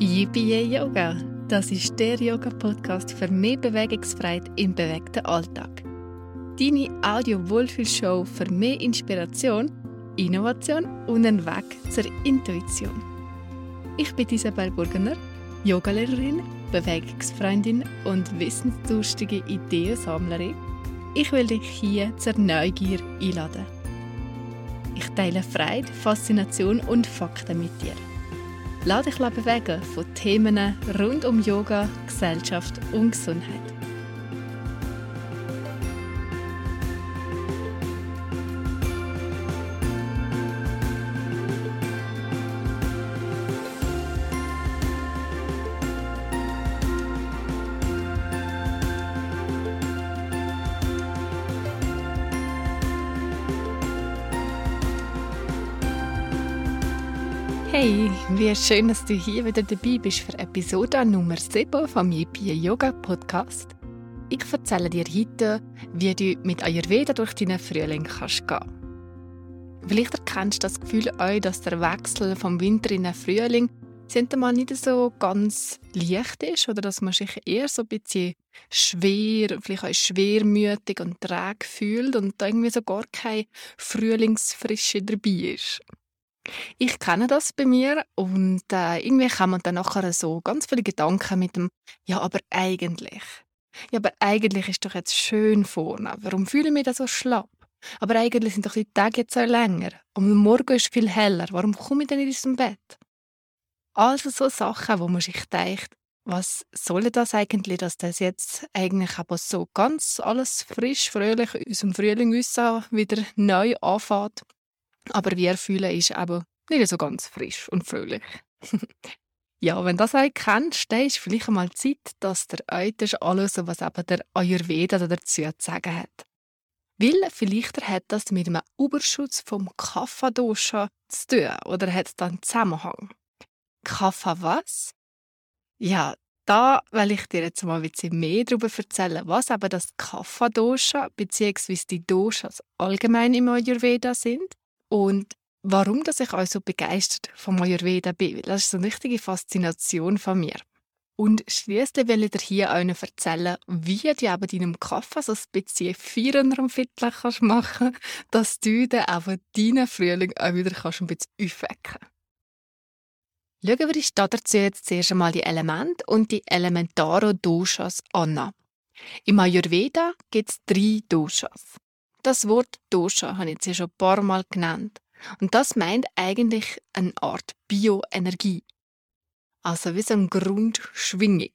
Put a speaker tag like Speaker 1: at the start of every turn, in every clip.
Speaker 1: Yippie Yoga, das ist der Yoga-Podcast für mehr Bewegungsfreiheit im bewegten Alltag. Deine Audio-Wohlfühlshow für mehr Inspiration, Innovation und einen Weg zur Intuition. Ich bin Isabel Burgener, Yogalehrerin, Bewegungsfreundin und wissensdurstige Ideensammlerin. Ich will dich hier zur Neugier einladen. Ich teile Freude, Faszination und Fakten mit dir. Lass dich bewegen von Themen rund um Yoga, Gesellschaft und Gesundheit. Hey, wie schön, dass du hier wieder dabei bist für Episode Nummer 7 vom Yippie Yoga Podcast. Ich erzähle dir heute, wie du mit Ayurveda durch deinen Frühling kannst gehen. Vielleicht erkennst du das Gefühl auch, dass der Wechsel vom Winter in den Frühling mal nicht so ganz leicht ist oder dass man sich eher so ein bisschen schwer, vielleicht auch schwermütig und träge fühlt und da irgendwie so gar keine Frühlingsfrische dabei ist. Ich kenne das bei mir und äh, irgendwie man dann nachher so ganz viele Gedanken mit dem «Ja, aber eigentlich». Ja, aber eigentlich ist doch jetzt schön vorne. Warum fühle ich mich da so schlapp? Aber eigentlich sind doch die Tage jetzt auch länger. Und Morgen ist viel heller. Warum komme ich denn aus dem Bett? Also so Sachen, wo man sich denkt, was soll das eigentlich, dass das jetzt eigentlich aber so ganz alles frisch, fröhlich aus dem Frühling wieder neu anfängt. Aber wie er fühlen ist aber nicht so ganz frisch und fröhlich. ja, wenn das euch kennst, dann ist vielleicht einmal Zeit, dass der euch alles, was eben der Ayurveda dazu zu sagen hat. Weil vielleicht hat das mit einem Überschuss vom Kapha-Dosha zu tun oder hat dann Zusammenhang. Kapha was? Ja, da will ich dir jetzt mal ein bisschen mehr darüber erzählen, was eben das Kapha-Dosha bzw. die Doshas allgemein im Ayurveda sind und warum dass ich auch so begeistert vom Ayurveda bin, das ist so eine richtige Faszination von mir. Und schließlich will ich dir hier auch noch erzählen, wie du eben deinem Kaffee so ein bisschen feiernder und fittler kannst machen dass du dann auch deinen Frühling auch wieder kannst ein bisschen aufwecken Schauen wir uns dazu jetzt zuerst einmal die Elemente und die Elementaro-Doshas an. Im Ayurveda gibt es drei Doshas. Das Wort Dosha habe ich jetzt hier schon ein paar Mal genannt. Und das meint eigentlich eine Art Bioenergie. Also wie so eine Grundschwingung.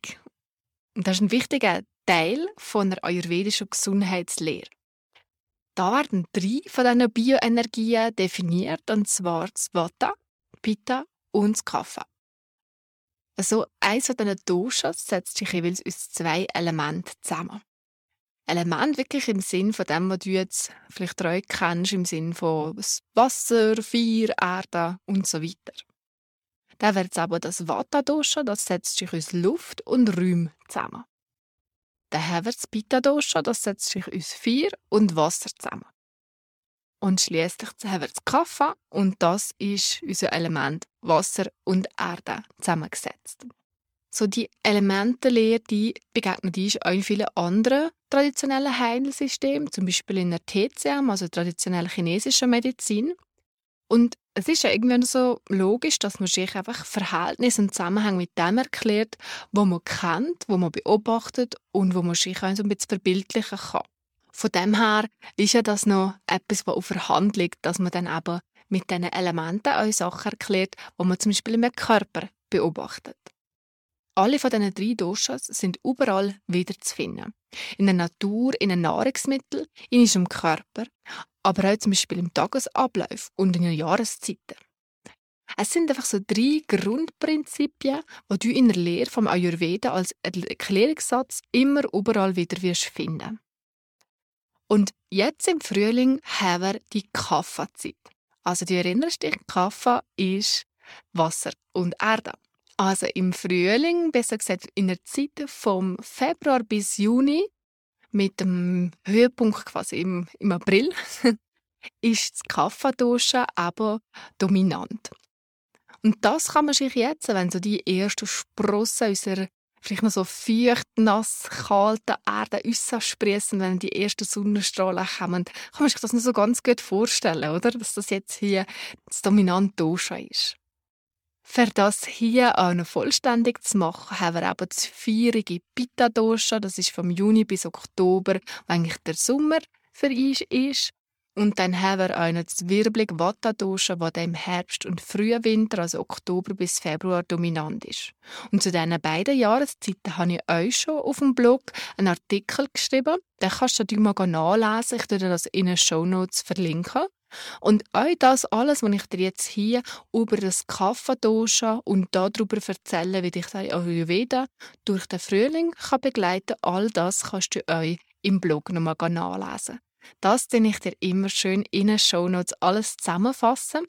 Speaker 1: Und das ist ein wichtiger Teil von der ayurvedischen Gesundheitslehre. Da werden drei von diesen Bioenergien definiert, und zwar das Vata, Pitta und das Kapha. Also eins von diesen Doshas setzt sich jeweils aus zwei Elementen zusammen. Element wirklich im Sinn von dem, was du jetzt vielleicht treu kennst, im Sinn von Wasser, Feuer, Erde und so weiter. Dann wird es aber das Vata-Dosha, das setzt sich aus Luft und Räumen zusammen. Dann haben wir das Pitta-Dosha, das setzt sich aus Feuer und Wasser zusammen. Und schließlich haben wir das Kapha und das ist unser Element Wasser und Erde zusammengesetzt. So die Elementenlehre, die begegnet ist auch in vielen anderen traditionellen Heilsystemen, zum Beispiel in der TCM, also traditionell chinesischer Medizin. Und es ist ja irgendwie so logisch, dass man sich einfach Verhältnis und Zusammenhang mit dem erklärt, wo man kennt, wo man beobachtet und wo man sich auch so ein bisschen verbildlichen kann. Von dem her ist ja das noch etwas, was auf der Hand liegt, dass man dann aber mit diesen Elementen auch Sachen erklärt, die man zum Beispiel im Körper beobachtet. Alle von diesen drei Doshas sind überall wieder zu finden. In der Natur, in den Nahrungsmitteln, in unserem Körper, aber auch zum Beispiel im Tagesablauf und in den Jahreszeiten. Es sind einfach so drei Grundprinzipien, die du in der Lehre vom Ayurveda als Erklärungssatz immer überall wieder wirst finden. Und jetzt im Frühling haben wir die Kaffeezeit. Also du erinnerst dich, Kaffee ist Wasser und Erde. Also im Frühling, besser gesagt in der Zeit vom Februar bis Juni, mit dem Höhepunkt quasi im, im April, ist das Kaffeeduschen aber dominant. Und das kann man sich jetzt, wenn so die ersten Sprossen unserer vielleicht noch so feucht, nass, kalte Erde sprießen, wenn die ersten Sonnenstrahlen kommen, kann man sich das noch so ganz gut vorstellen, oder? Dass das jetzt hier das dominante Dosha ist. Für das hier auch noch vollständig zu machen, haben wir eben das feurige Pitta-Dosha. Das ist vom Juni bis Oktober, wenn eigentlich der Sommer für uns ist. Und dann haben wir auch noch das wirblige Vata-Dosha, das im Herbst und Frühwinter, also Oktober bis Februar, dominant ist. Und zu diesen beiden Jahreszeiten habe ich euch schon auf dem Blog einen Artikel geschrieben. Den kannst du dir mal nachlesen. Ich werde das in den Show Notes verlinken. Und all das alles, was ich dir jetzt hier über das Kapha-Dosha und darüber erzähle, wie dich der Ayurveda durch den Frühling kann begleiten kann, all das kannst du euch im Blog nochmal nachlesen. Das den ich dir immer schön in den Shownotes alles zusammenfassen,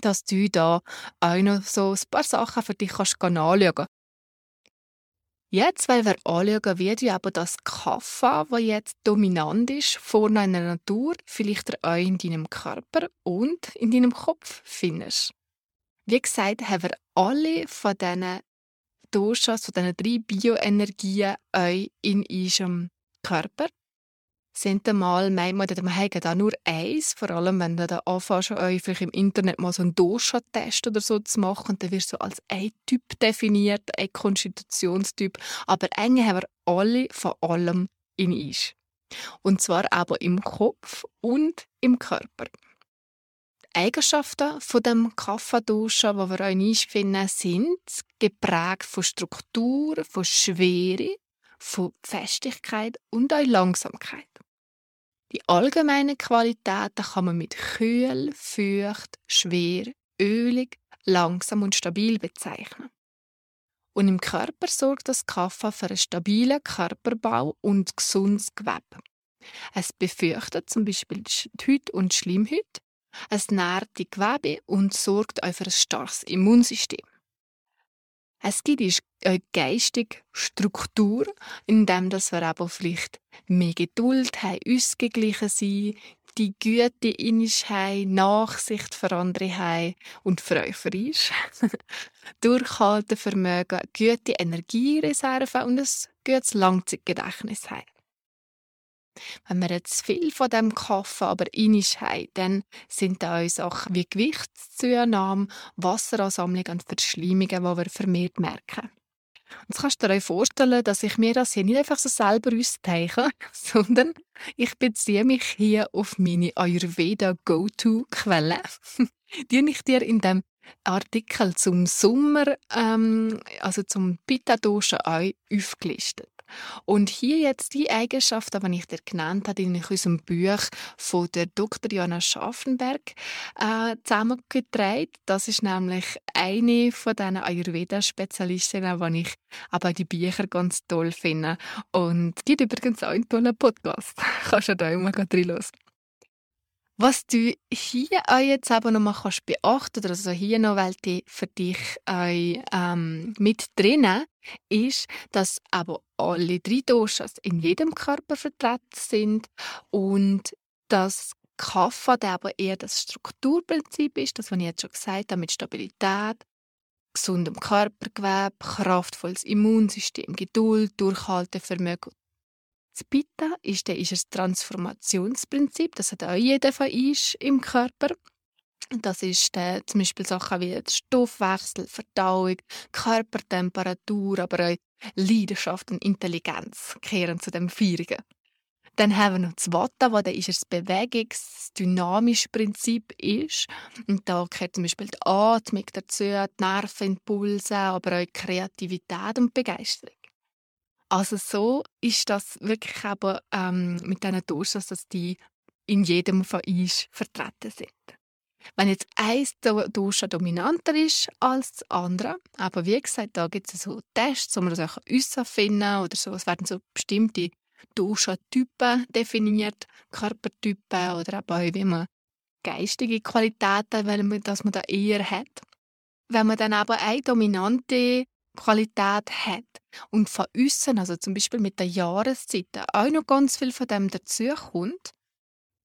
Speaker 1: dass du da auch noch so ein paar Sachen für dich kannst anschauen kannst. Jetzt wollen wir anschauen, wie du aber das Kaffa, das jetzt dominant ist, vor deiner Natur, vielleicht auch in deinem Körper und in deinem Kopf findest. Wie gesagt, haben wir alle von diesen Doshas, von diesen drei Bioenergien auch in unserem Körper sind einmal, meint man, wir haben da nur eins, vor allem wenn du da anfängst, euch vielleicht im Internet mal so einen Dosha-Test oder so zu machen, dann wirst du als ein Typ definiert, ein Konstitutionstyp, aber eigentlich haben wir alle von allem in uns. Und zwar aber im Kopf und im Körper. Die Eigenschaften von dem Kapha-Dosha, die wir in uns finden, sind geprägt von Struktur, von Schwere, von Festigkeit und auch Langsamkeit. Die allgemeinen Qualitäten kann man mit kühl, feucht, schwer, ölig, langsam und stabil bezeichnen. Und im Körper sorgt das Kaffa für einen stabilen Körperbau und gesundes Gewebe. Es befürchtet zum Beispiel die Haut und Schleimhaut, es nährt die Gewebe und sorgt auch für ein starkes Immunsystem. Es gibt geistige Struktur, in dem dass wir aber vielleicht mehr Geduld haben, ausgeglichen sein, die Güte in uns haben, Nachsicht für andere haben und für euch für uns. Durchhaltevermögen, gute Energiereserven und ein gutes Langzeitgedächtnis haben. Wenn wir jetzt viel von dem Kaffee aber inisch haben, dann sind da auch Sachen wie Gewichtszunahme, Wasseransammlung und Verschleimungen, die wir vermehrt merken. Jetzt kannst du dir vorstellen, dass ich mir das hier nicht einfach so selber ausdenke, sondern ich beziehe mich hier auf meine Ayurveda Go-To-Quelle. die ich dir in dem Artikel zum Sommer, ähm, also zum Pitta-Dosha aufgelistet. Und hier jetzt die Eigenschaften, die ich dir genannt habe, in unserem Buch von der Dr. Jana Schaffenberg äh, zusammengetragen. Das ist nämlich eine von diesen Ayurveda-Spezialistinnen, die ich aber die Bücher ganz toll finde. Und die hat übrigens auch einen tollen Podcast. Kannst du da immer reinhören. Was du hier auch jetzt aber noch mal kannst beachten oder also hier noch, weil die für dich auch, ähm, mit drinnen ist, dass aber alle drei Doshas in jedem Körper vertreten sind und das Kapha, der aber eher das Strukturprinzip ist, das, was ich jetzt schon gesagt habe, mit Stabilität, gesundem Körpergewebe, kraftvolles Immunsystem, Geduld, Durchhaltevermögen das Pitta ist, ist ein Transformationsprinzip. Das hat auch jeder von uns im Körper. Das ist äh, zum Beispiel Sachen wie Stoffwechsel, Verdauung, Körpertemperatur, aber auch Leidenschaft und Intelligenz kehren zu dem Feurigen. Dann haben wir noch das Vata, das ist ein bewegungsdynamisches Prinzip ist. Und da gehört zum Beispiel die Atmung dazu, die Nervenimpulse, aber auch die Kreativität und Begeisterung. Also so ist das wirklich aber ähm, mit diesen Doshas, dass die in jedem von uns vertreten sind. Wenn jetzt ein Dosha dominanter ist als das andere, aber wie gesagt, da gibt es so Tests, wo man das auch herausfinden oder so, es werden so bestimmte Dosha-Typen definiert, Körpertypen oder auch wie man geistige Qualitäten, weil man, dass man da eher hat. Wenn man dann aber eine dominante Qualität hat und von außen, also zum Beispiel mit der Jahreszeit, auch noch ganz viel von dem dazukommt,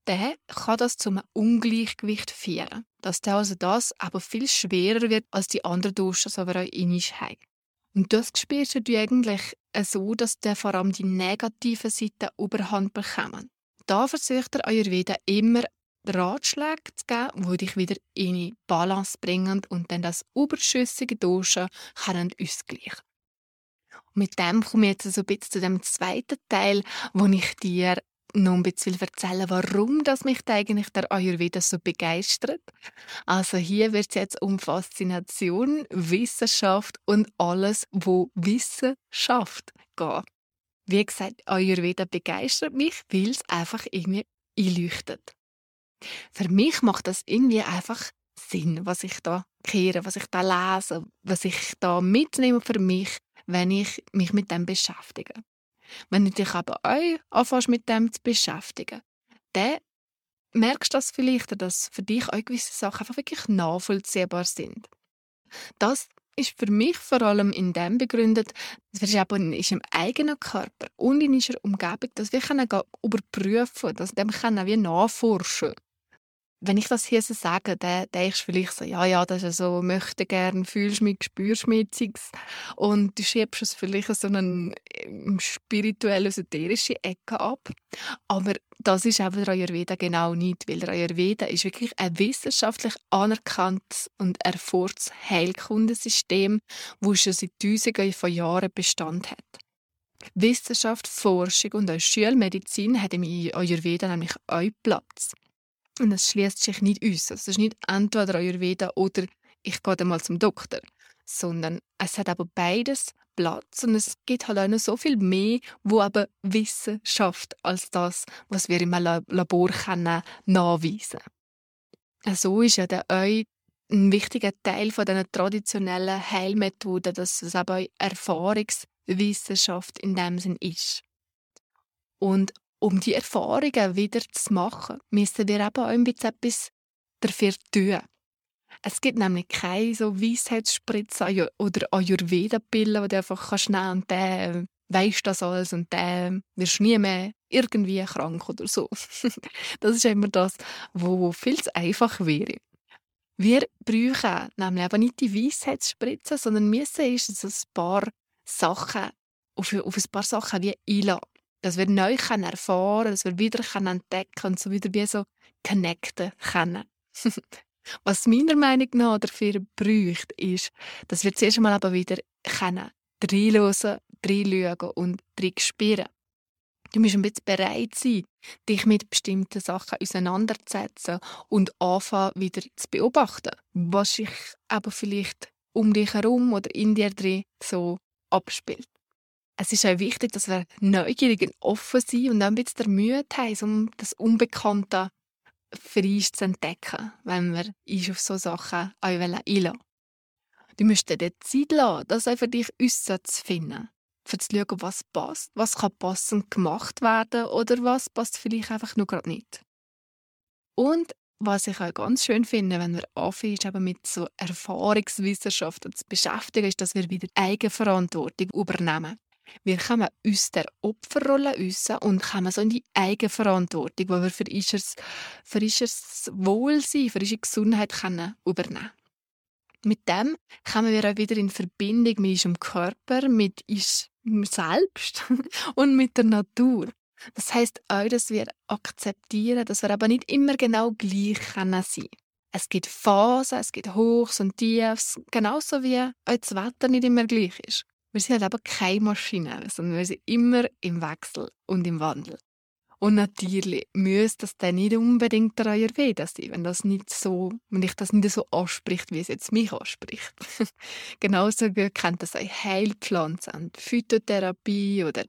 Speaker 1: dann kann das zu einem Ungleichgewicht führen. Dass dann also das aber viel schwerer wird als die anderen Duschen, die wir auch haben. Und das spürst du eigentlich so, dass dann vor allem die negativen Seiten Überhand bekommen. Da versucht der Ayurveda immer Ratschläge zu geben, die dich wieder in die Balance bringen und dann das überschüssige Duschen können ausgleichen. mit dem komme ich jetzt so ein bisschen zu dem zweiten Teil, wo ich dir noch ein bisschen erzählen, warum das mich eigentlich der Ayurveda so begeistert. Also hier wird es jetzt um Faszination, Wissenschaft und alles, wo Wissen schafft, gehen. Wie gesagt, Ayurveda begeistert mich, weil es einfach irgendwie einleuchtet. Für mich macht das irgendwie einfach Sinn, was ich da kehre, was ich da lese, was ich da mitnehme für mich, wenn ich mich mit dem beschäftige. Wenn du dich aber auch anfängst, mit dem zu beschäftigen, dann merkst du das vielleicht, dass für dich auch gewisse Sachen einfach wirklich nachvollziehbar sind. Das ist für mich vor allem in dem begründet, dass wir in unserem eigenen Körper und in unserer Umgebung, dass wir können überprüfen, dass dem können wir nachforschen wenn ich das hier so sage, dann denkst du vielleicht so, ja, ja, das ist so, möchte gern, fühlst mich, spürst mich und du schiebst es vielleicht so eine ähm, spirituelle, esoterische Ecke ab. Aber das ist eben der Ayurveda genau nicht, weil der Ayurveda ist wirklich ein wissenschaftlich anerkanntes und erforstes Heilkundensystem, das schon seit Tausenden von Jahren Bestand hat. Wissenschaft, Forschung und auch Schulmedizin hat im Ayurveda nämlich auch Platz. Und es schließt sich nicht aus. Es ist nicht entweder Ayurveda oder ich gehe dann mal zum Doktor, sondern es hat aber beides Platz und es gibt halt auch noch so viel mehr, wo aber Wissen schafft als das, was wir im Labor können nachweisen. So ist ja der ein wichtiger Teil von diesen traditionellen Heilmethoden, dass es aber Erfahrungswissenschaft in dem Sinn ist. Und um die Erfahrungen wieder zu machen, müssen wir eben auch etwas dafür tun. Es gibt nämlich keine so Weisheitsspritze oder Ayurveda-Pillen, wo du einfach kannst nehmen und dann weisst das alles und dann wirst du nie mehr irgendwie krank oder so. das ist immer das, wo viel zu einfach wäre. Wir brauchen nämlich aber nicht die Weisheitsspritze, sondern müssen uns ein paar Sachen auf, auf ein paar Sachen wie einladen dass wir neu können erfahren dass wir wieder können entdecken und so wieder wie so connecten können. Was meiner Meinung nach dafür braucht, ist, dass wir zuerst einmal aber wieder können reinhören, reinschauen und spüren. Du musst ein bisschen bereit sein, dich mit bestimmten Sachen auseinanderzusetzen und anfangen, wieder zu beobachten, was sich aber vielleicht um dich herum oder in dir drin so abspielt es ist auch wichtig, dass wir neugierig und offen sind und dann ein bisschen der Mühe haben, um das Unbekannte für uns zu entdecken, wenn wir uns auf solche Sachen einlassen Du musst dir Zeit lassen, das auch für dich finden. Für zu schauen, was passt, was kann passend gemacht werden oder was passt vielleicht einfach nur gerade nicht. Und was ich auch ganz schön finde, wenn wir anfangen, mit so Erfahrungswissenschaften zu beschäftigen, ist, dass wir wieder Eigenverantwortung übernehmen. Wir kommen aus der Opferrolle raus und kommen so in die Eigenverantwortung, wo wir für unser, für unser Wohlsein, für unsere Gesundheit können übernehmen Mit dem kommen wir auch wieder in Verbindung mit unserem Körper, mit uns selbst und mit der Natur. Das heißt auch, dass wir akzeptieren, dass wir aber nicht immer genau gleich sein können Es gibt Phasen, es gibt Hochs und Tiefs, genauso wie auch das Wetter nicht immer gleich ist. Wir sind halt aber keine Maschine, sondern wir sind immer im Wechsel und im Wandel. Und natürlich müsste das dann nicht unbedingt der Ayurveda sein, wenn, das nicht so, wenn ich das nicht so anspricht, wie es jetzt mich anspricht. Genauso kennt das auch Heilpflanzen und Phytotherapie oder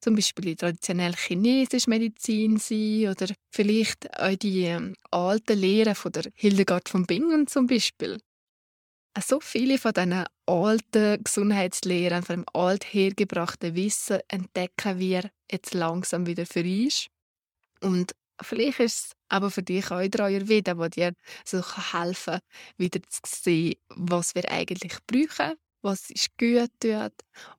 Speaker 1: zum Beispiel die traditionelle chinesische Medizin sein oder vielleicht auch die ähm, alten Lehren von der Hildegard von Bingen zum Beispiel so viele von diesen alten Gesundheitslehren, von dem althergebrachten Wissen entdecken wir jetzt langsam wieder für uns. Und vielleicht ist es aber für dich auch der Ayurveda, der dir so helfen kann, wieder zu sehen, was wir eigentlich brauchen, was ist gut tut.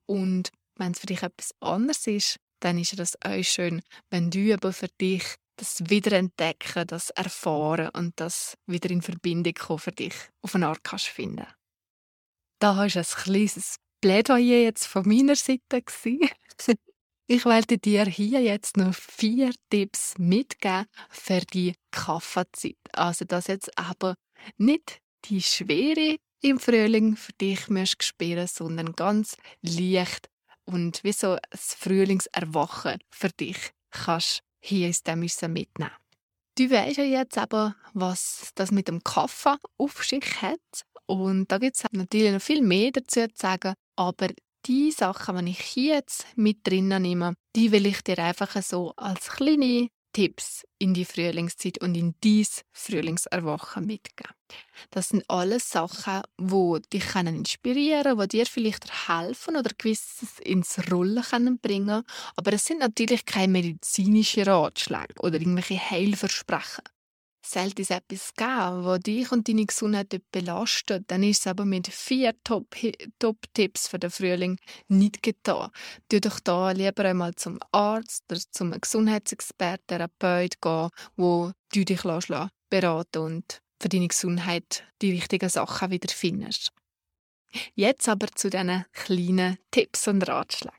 Speaker 1: Und wenn es für dich etwas anderes ist, dann ist es auch schön, wenn du aber für dich das Wiederentdecken, das Erfahren und das wieder in Verbindung kommen für dich auf eine Art kannst finden. Da du ein kleines Plädoyer jetzt von meiner Seite Ich werde dir hier jetzt noch vier Tipps mitgeben für die Kaffeezeit. Also, dass jetzt aber nicht die Schwere im Frühling für dich musst spüren, sondern ganz leicht und wie so ein Frühlingserwachen für dich kannst hier ist der müssen mitnehmen. Du weißt ja jetzt aber, was das mit dem Kaffee auf sich hat. Und da gibt es natürlich noch viel mehr dazu zu sagen. Aber die Sachen, die ich jetzt mit drinnen nehme, die will ich dir einfach so als kleine Tipps in die Frühlingszeit und in dies Frühlingserwachen mitgeben. Das sind alles Sachen, wo dich können inspirieren, wo dir vielleicht helfen oder gewisses ins Rollen können bringen. Aber es sind natürlich keine medizinischen Ratschläge oder irgendwelche Heilversprechen sollte es etwas geben, das dich und deine Gesundheit belastet, dann ist es aber mit vier Top-Tipps für den Frühling nicht getan. Tu doch da lieber einmal zum Arzt oder zum Gesundheitsexperten, Therapeut gehen, wo du dich beraten und für deine Gesundheit die richtigen Sachen wieder findest. Jetzt aber zu diesen kleinen Tipps und Ratschlägen.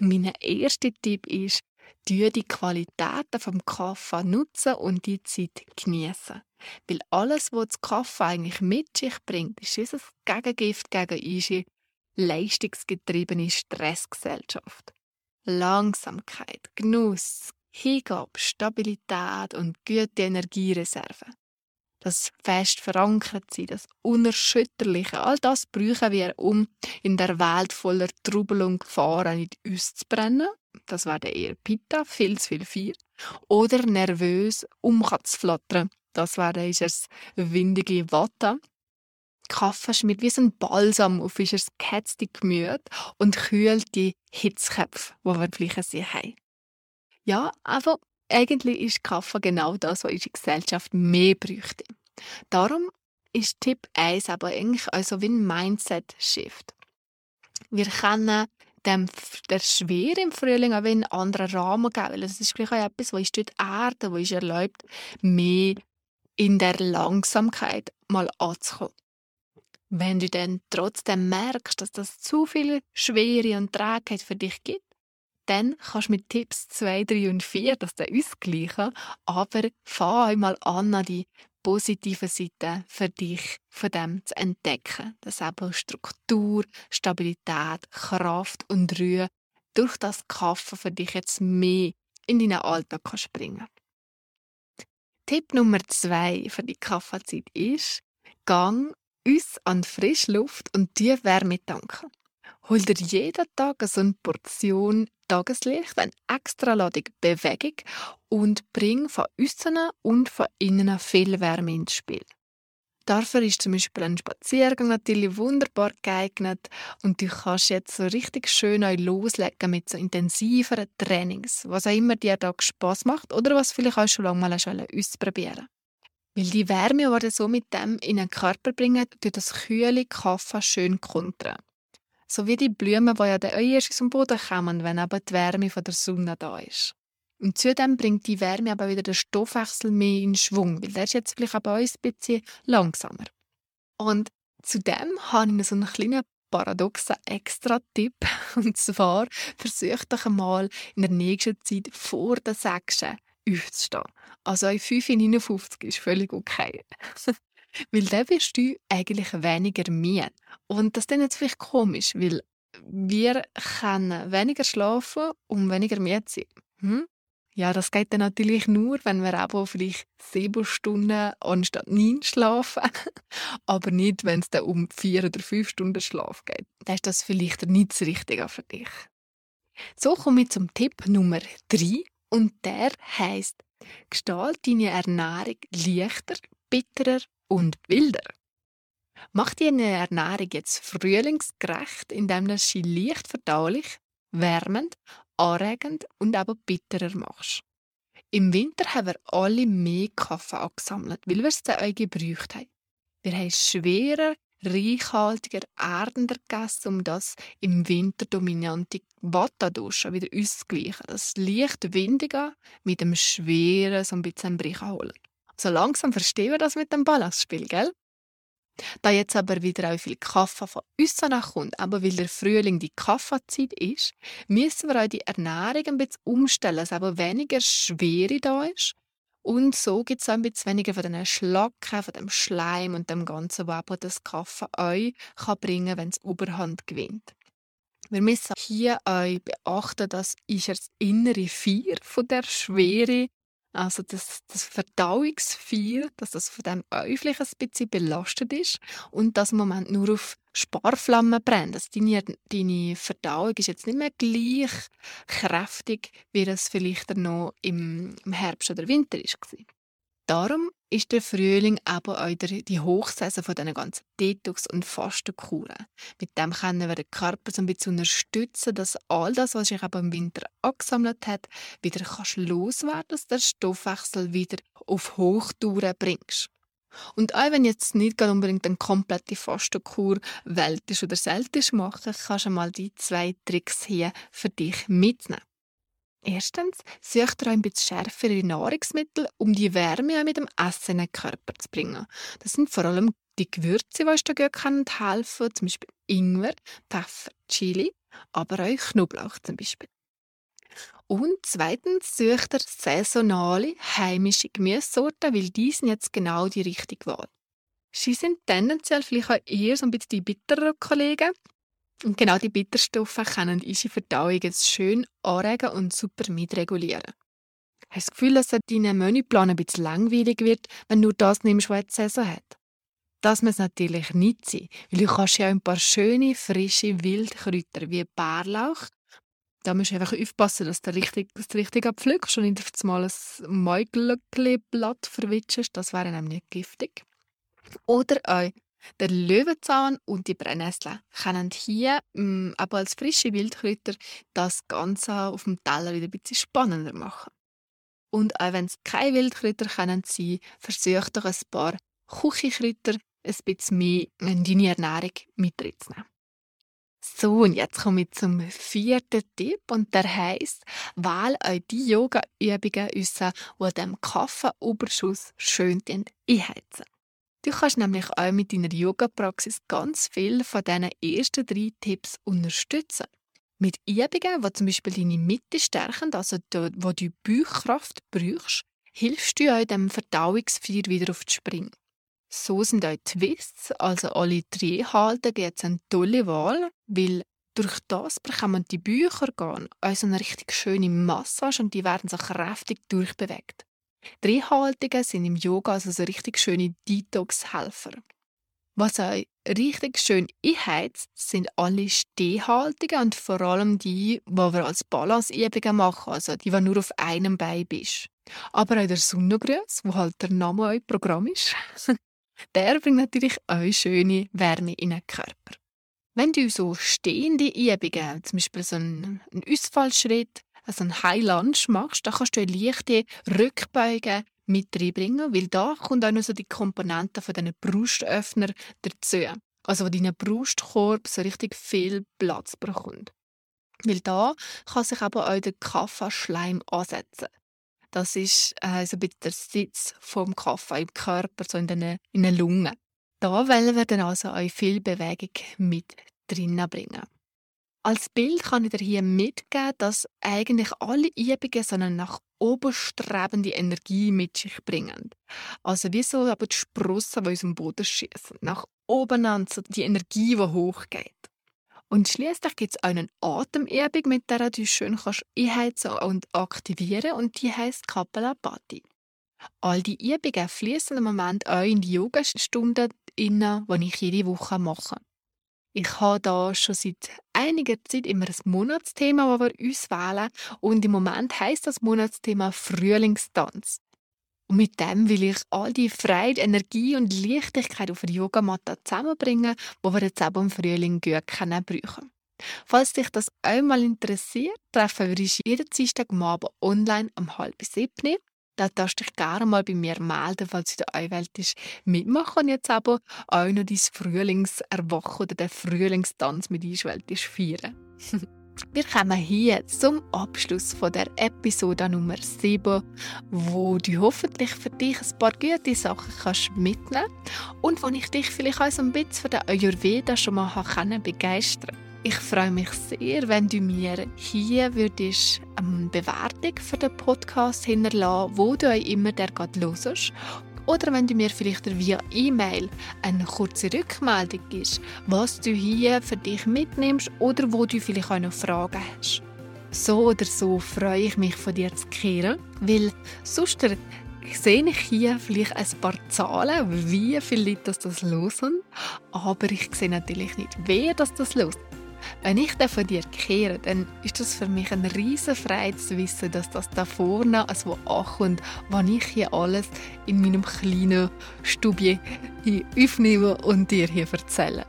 Speaker 1: Mein erster Tipp ist, die Qualitäten vom Kaffee nutzen und die Zeit genießen. Weil alles, was das Kaffee eigentlich mit sich bringt, ist ein Gegengift gegen unsere leistungsgetriebene Stressgesellschaft. Langsamkeit, Genuss, Hingabe, Stabilität und gute Energiereserven. Das fest verankert sein, das Unerschütterliche, all das brauchen wir, um in der Welt voller Trubel und Gefahren nicht auszubrennen das wäre eher Pitta, viel zu viel Feier. Oder nervös umzuflattern. Das wäre das windige Watte. Kaffee schmiert wie ein Balsam auf unser gehetzte Gemüt und kühlt die Hitzköpfe, die wir vielleicht sie haben. Ja, aber eigentlich ist Kaffee genau das, was unsere Gesellschaft mehr bräuchte. Darum ist Tipp 1 aber eigentlich also wie ein Mindset-Shift. Wir können dem, der schwer im Frühling auch einen anderen Rahmen geben. Weil das ist vielleicht auch etwas, was ist dort Erde, wo ist erlaubt, mehr in der Langsamkeit mal anzukommen. Wenn du dann trotzdem merkst, dass das zu viel Schwere und Trägheit für dich gibt, dann kannst du mit Tipps 2, 3 und 4 das dann ausgleichen, aber fang einmal an, die positive Seite für dich von dem zu entdecken. Dass eben Struktur, Stabilität, Kraft und Ruhe durch das Kaffee für dich jetzt mehr in deinen Alltag kann springen Tipp Nummer zwei für die Kaffeezeit ist, gang uns an frische Luft und Wärme tanken. Hol dir jeden Tag so eine Portion Tageslicht, eine extra Ladung Bewegung und bring von außen und von innen viel Wärme ins Spiel. Dafür ist zum Beispiel ein Spaziergang natürlich wunderbar geeignet und du kannst jetzt so richtig schön loslegen mit so intensiveren Trainings, was auch immer dir da Spaß macht oder was vielleicht auch schon lange mal ausprobieren. Weil die Wärme, die du so mit dem in den Körper bringt, tut das kühle Kaffee schön kontern so wie die Blumen, die ja dann erst zum Boden kommen, wenn aber die Wärme von der Sonne da ist. Und zudem bringt die Wärme aber wieder den Stoffwechsel mehr in Schwung, weil der ist jetzt vielleicht auch bei uns ein bisschen langsamer. Und zudem habe ich noch so einen kleinen paradoxen Extra-Tipp. Und zwar versuch doch einmal in der nächsten Zeit vor der 6. aufzustehen. Also in 5.59 ist völlig okay. Weil dann wirst du eigentlich weniger müde. Und das ist dann jetzt vielleicht komisch, weil wir können weniger schlafen und weniger müde sein. Hm? Ja, das geht dann natürlich nur, wenn wir aber vielleicht sieben Stunden anstatt neun schlafen. aber nicht, wenn es dann um vier oder fünf Stunden Schlaf geht. Dann ist das vielleicht nicht das Richtige für dich. So komme ich zum Tipp Nummer drei und der heißt: Gestalt deine Ernährung leichter, bitterer und wilder. Mach deine Ernährung jetzt frühlingsgerecht, indem du sie leicht verdaulich, wärmend, anregend und aber bitterer machst. Im Winter haben wir alle mehr Kaffee angesammelt, weil wir es zu euch gebraucht haben. Wir haben schwerer reichhaltiger, erdender gegessen, um das im Winter dominante Wattadusche wieder auszugleichen. Das leicht windiger mit dem schweren, so ein bisschen Brich holen. So langsam verstehen wir das mit dem Ballastspiel, gell? Da jetzt aber wieder auch viel Kaffee von außen kommt, aber weil der Frühling die Kaffeezeit ist, müssen wir auch die Ernährung ein bisschen umstellen, dass aber weniger Schwere da ist. Und so gibt es ein bisschen weniger von diesen Schlacken, von dem Schleim und dem ganzen, was aber das Kaffee euch kann bringen wenn es Überhand gewinnt. Wir müssen hier auch beachten, dass ist das innere Vier von der Schwere also das, das Verdauungsfeuer, dass das von dem Äuflich ein bisschen belastet ist und das im Moment nur auf Sparflammen brennt. Also deine, deine Verdauung ist jetzt nicht mehr gleich kräftig, wie das vielleicht noch im, im Herbst oder Winter war. Darum ist der Frühling aber auch die Hochsaison von diesen ganzen Detox- und Fastenkuren. Mit dem können wir den Körper so ein bisschen unterstützen, dass all das, was sich aber im Winter angesammelt hat, wieder kannst loswerden, dass der Stoffwechsel wieder auf Hochtouren bringst. Und auch wenn jetzt nicht unbedingt eine komplette Fastenkur weltisch oder seltisch machen, kannst du mal die zwei Tricks hier für dich mitnehmen. Erstens, sucht ihr ein bisschen schärfere Nahrungsmittel, um die Wärme mit dem Essen in den Körper zu bringen. Das sind vor allem die Gewürze, die uns da gut helfen können, zum Beispiel Ingwer, Pfeffer, Chili, aber auch Knoblauch zum Beispiel. Und zweitens sucht ihr saisonale, heimische Gemüsesorten, weil die sind jetzt genau die richtige Wahl. Sie sind tendenziell vielleicht auch eher so ein bisschen die bitteren Kollegen, und genau die Bitterstoffe können unsere Verdauung jetzt schön anregen und super mitregulieren. Hast du das Gefühl, dass dein Menüplan ein bisschen langweilig wird, wenn du das nimmst, was die Saison hat? Das muss natürlich nicht sein, weil du kannst ja ein paar schöne, frische Wildkräuter wie Bärlauch da musst du einfach aufpassen, dass du richtig, das Richtige pflückst und nicht mal ein Mäugelblatt verwitschst. Das wäre nämlich giftig. Oder auch der Löwenzahn und die Brennnessel können hier ähm, aber als frische Wildkräuter das Ganze auf dem Teller wieder ein bisschen spannender machen. Und auch wenn es keine Wildkräuter können sein, versucht doch ein paar Küchenkräuter ein bisschen mehr in deine Ernährung mitzunehmen. So, und jetzt komme ich zum vierten Tipp und der heißt, wähl euch die Yoga-Übungen aus, die dem Kaffeeüberschuss schön einheizen. Du kannst nämlich auch mit deiner Yoga-Praxis ganz viel von diesen ersten drei Tipps unterstützen. Mit Übungen, die zum Beispiel deine Mitte stärken, also dort, wo du Bauchkraft brauchst, hilfst du auch dem Verdauungsfeuer wieder auf die Springen. So sind auch Twists, also alle drei Halten, jetzt eine tolle Wahl, weil durch das bekommen die Bücherorgane also eine richtig schöne Massage und die werden sich kräftig durchbewegt. Drehhaltungen sind im Yoga also so richtig schöne Detox-Helfer. Was auch richtig schön einheizt, sind alle Stehhaltungen und vor allem die, die wir als Balanceübungen machen, also die, die nur auf einem Bein bist. Aber auch der Sonnengruß, wo halt der Name euer Programm ist, der bringt natürlich auch schöne Wärme in den Körper. Wenn du so stehende Übungen, zum Beispiel so einen Ausfallschritt, also einen High Lunge machst, dann kannst du eine leichte Rückbeuge mit reinbringen, weil da kommt auch noch so die Komponente von diesen Brustöffner dazu. Also wo dein Brustkorb so richtig viel Platz bekommt. Weil da kann sich aber auch der Kaffeeschleim ansetzen. Das ist äh, so ein bisschen der Sitz vom Kaffee im Körper, so in den, in den Lungen. Da wollen wir dann also auch viel Bewegung mit drinnen bringen. Als Bild kann ich dir hier mitgeben, dass eigentlich alle Übungen so eine nach oben strebende Energie mit sich bringen. Also wie so aber die Sprossen, die aus dem Boden schießen. Nach oben an, so die Energie, die hochgeht. Und schließlich gibt es eine Atemübung, mit der du schön kannst einheizen und aktivieren und die heißt Kapalabhati. All die Übungen fließen im Moment auch in die Yogastunden, die ich jede Woche mache. Ich habe da schon seit einiger Zeit immer ein Monatsthema, das wir uns wählen. Und im Moment heißt das Monatsthema Frühlingstanz. Und mit dem will ich all die Freude, Energie und Leichtigkeit auf der Yogamatte zusammenbringen, wo wir jetzt eben im Frühling gut können brauchen. Falls dich das einmal interessiert, treffen wir uns jeden Dienstagabend online um halb sieben. Da darfst du dich gerne mal bei mir melden, falls du der Welt ist, mitmachen und jetzt aber auch noch dein Frühlingserwachen oder den Frühlingstanz mit willst feiern. Wir kommen hier zum Abschluss von der Episode Nummer 7, wo du hoffentlich für dich ein paar gute Sachen kannst mitnehmen und wo ich dich vielleicht auch so ein bisschen von der Ayurveda schon mal begeistern konnte. Ich freue mich sehr, wenn du mir hier würdest eine Bewertung für den Podcast hinterlassen, wo du immer der gerade hörst. Oder wenn du mir vielleicht via E-Mail eine kurze Rückmeldung gibst, was du hier für dich mitnimmst oder wo du vielleicht auch noch Fragen hast. So oder so freue ich mich von dir zu kehren, weil sonst sehe ich hier vielleicht ein paar Zahlen, wie viele Leute das hören, aber ich sehe natürlich nicht, wer das, das hört. Wenn ich dann von dir kehre, dann ist das für mich ein riesen Freude zu wissen, dass das da vorne also ankommt, was ich hier alles in meinem kleinen Stubje aufnehme und dir hier erzähle.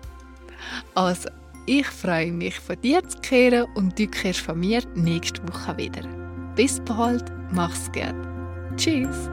Speaker 1: Also, ich freue mich, von dir zu kehren und du kehrst von mir nächste Woche wieder. Bis bald, mach's gut. Tschüss.